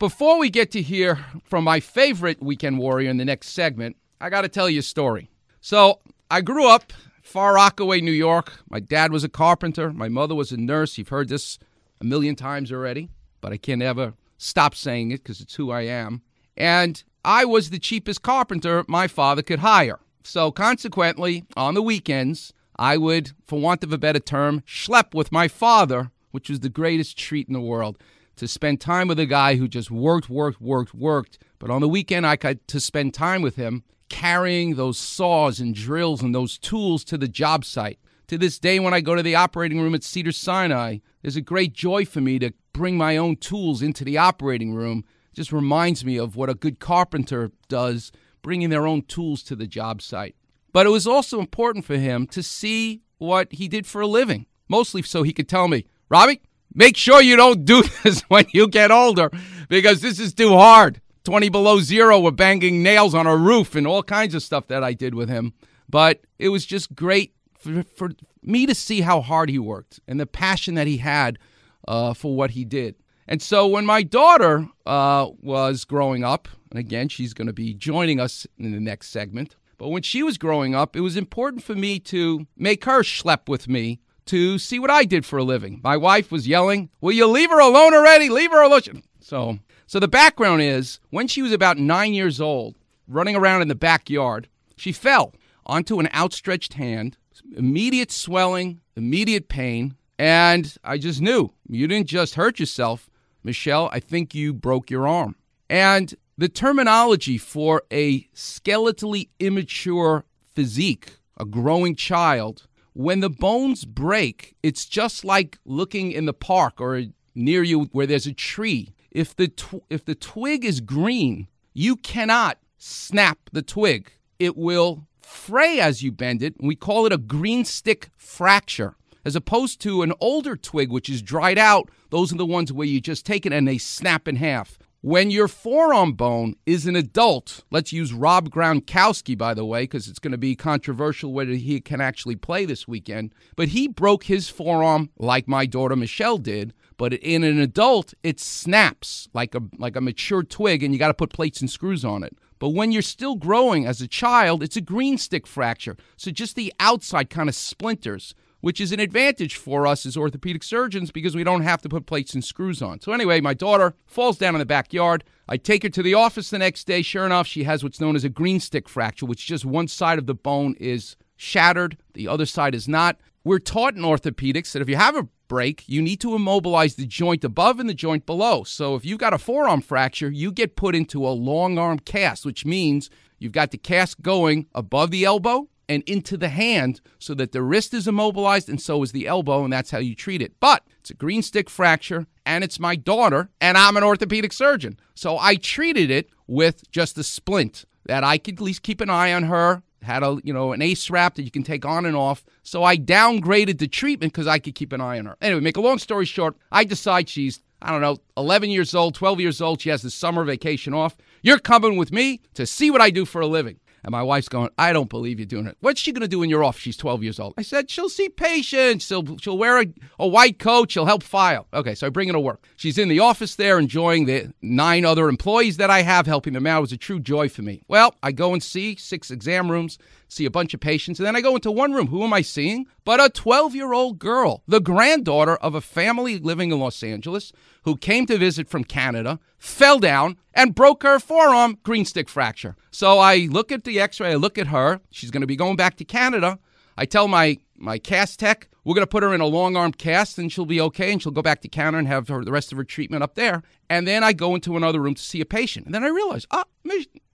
before we get to hear from my favorite weekend warrior in the next segment, I got to tell you a story. So, I grew up Far Rockaway, New York. My dad was a carpenter, my mother was a nurse. You've heard this a million times already, but I can't ever stop saying it because it's who I am. And I was the cheapest carpenter my father could hire. So, consequently, on the weekends, I would, for want of a better term, schlep with my father, which was the greatest treat in the world, to spend time with a guy who just worked, worked, worked, worked. But on the weekend, I got to spend time with him carrying those saws and drills and those tools to the job site. To this day, when I go to the operating room at Cedar Sinai, there's a great joy for me to bring my own tools into the operating room. It just reminds me of what a good carpenter does, bringing their own tools to the job site. But it was also important for him to see what he did for a living, mostly so he could tell me, Robbie, make sure you don't do this when you get older because this is too hard. 20 below zero, we're banging nails on a roof and all kinds of stuff that I did with him. But it was just great for, for me to see how hard he worked and the passion that he had uh, for what he did. And so when my daughter uh, was growing up, and again, she's going to be joining us in the next segment, but when she was growing up, it was important for me to make her schlep with me to see what I did for a living. My wife was yelling, Will you leave her alone already? Leave her alone. So, so the background is when she was about nine years old, running around in the backyard, she fell onto an outstretched hand, immediate swelling, immediate pain. And I just knew you didn't just hurt yourself, Michelle. I think you broke your arm. And the terminology for a skeletally immature physique, a growing child, when the bones break, it's just like looking in the park or near you where there's a tree. If the tw- if the twig is green, you cannot snap the twig. It will fray as you bend it. We call it a green stick fracture. As opposed to an older twig, which is dried out, those are the ones where you just take it and they snap in half. When your forearm bone is an adult, let's use Rob Gronkowski, by the way, because it's going to be controversial whether he can actually play this weekend. But he broke his forearm like my daughter Michelle did. But in an adult, it snaps like a like a mature twig, and you got to put plates and screws on it. But when you're still growing as a child, it's a green stick fracture. So just the outside kind of splinters which is an advantage for us as orthopedic surgeons because we don't have to put plates and screws on. So, anyway, my daughter falls down in the backyard. I take her to the office the next day. Sure enough, she has what's known as a green stick fracture, which just one side of the bone is shattered, the other side is not. We're taught in orthopedics that if you have a break, you need to immobilize the joint above and the joint below. So if you've got a forearm fracture, you get put into a long arm cast, which means you've got the cast going above the elbow and into the hand so that the wrist is immobilized and so is the elbow, and that's how you treat it. But it's a green stick fracture, and it's my daughter, and I'm an orthopedic surgeon. So I treated it with just a splint that I could at least keep an eye on her. Had a you know an ace wrap that you can take on and off. So I downgraded the treatment because I could keep an eye on her. Anyway, make a long story short, I decide she's I don't know, 11 years old, 12 years old. She has the summer vacation off. You're coming with me to see what I do for a living. And my wife's going, I don't believe you're doing it. What's she going to do when you're off? She's 12 years old. I said, she'll see patients. She'll, she'll wear a, a white coat. She'll help file. Okay, so I bring her to work. She's in the office there enjoying the nine other employees that I have, helping them out. It was a true joy for me. Well, I go and see six exam rooms, see a bunch of patients, and then I go into one room. Who am I seeing? But a 12 year old girl, the granddaughter of a family living in Los Angeles who came to visit from Canada, fell down, and broke her forearm, green stick fracture. So I look at the x ray, I look at her. She's going to be going back to Canada. I tell my, my cast tech, we're going to put her in a long arm cast and she'll be okay and she'll go back to Canada and have her, the rest of her treatment up there. And then I go into another room to see a patient. And then I realize, oh,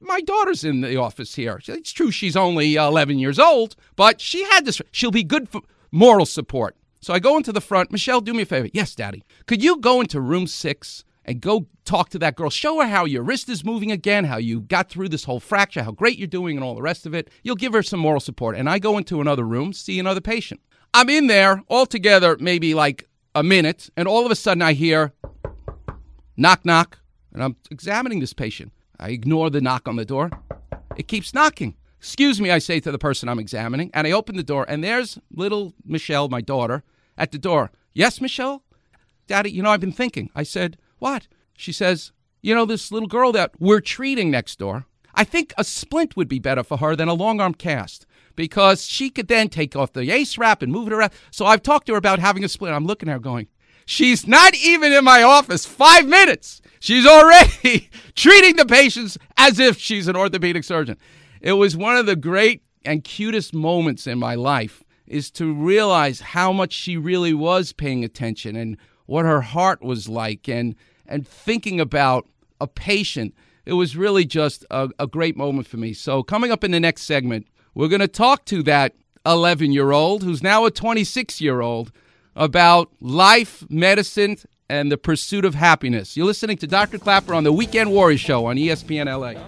my daughter's in the office here. It's true she's only uh, 11 years old, but she had this. She'll be good for moral support. So I go into the front. Michelle, do me a favor. Yes, Daddy. Could you go into room six and go talk to that girl? Show her how your wrist is moving again, how you got through this whole fracture, how great you're doing, and all the rest of it. You'll give her some moral support. And I go into another room, see another patient. I'm in there altogether, maybe like a minute, and all of a sudden I hear knock, knock, and I'm examining this patient. I ignore the knock on the door. It keeps knocking. Excuse me, I say to the person I'm examining, and I open the door, and there's little Michelle, my daughter, at the door. Yes, Michelle? Daddy, you know, I've been thinking. I said, What? She says, you know, this little girl that we're treating next door. I think a splint would be better for her than a long arm cast because she could then take off the ace wrap and move it around. So I've talked to her about having a splint. I'm looking at her going, she's not even in my office five minutes. She's already treating the patients as if she's an orthopedic surgeon. It was one of the great and cutest moments in my life is to realize how much she really was paying attention and what her heart was like and and thinking about a patient. It was really just a, a great moment for me. So coming up in the next segment, we're going to talk to that 11 year old who's now a 26 year old about life, medicine, and the pursuit of happiness. You're listening to Dr. Klapper on the Weekend Warrior Show on ESPN LA.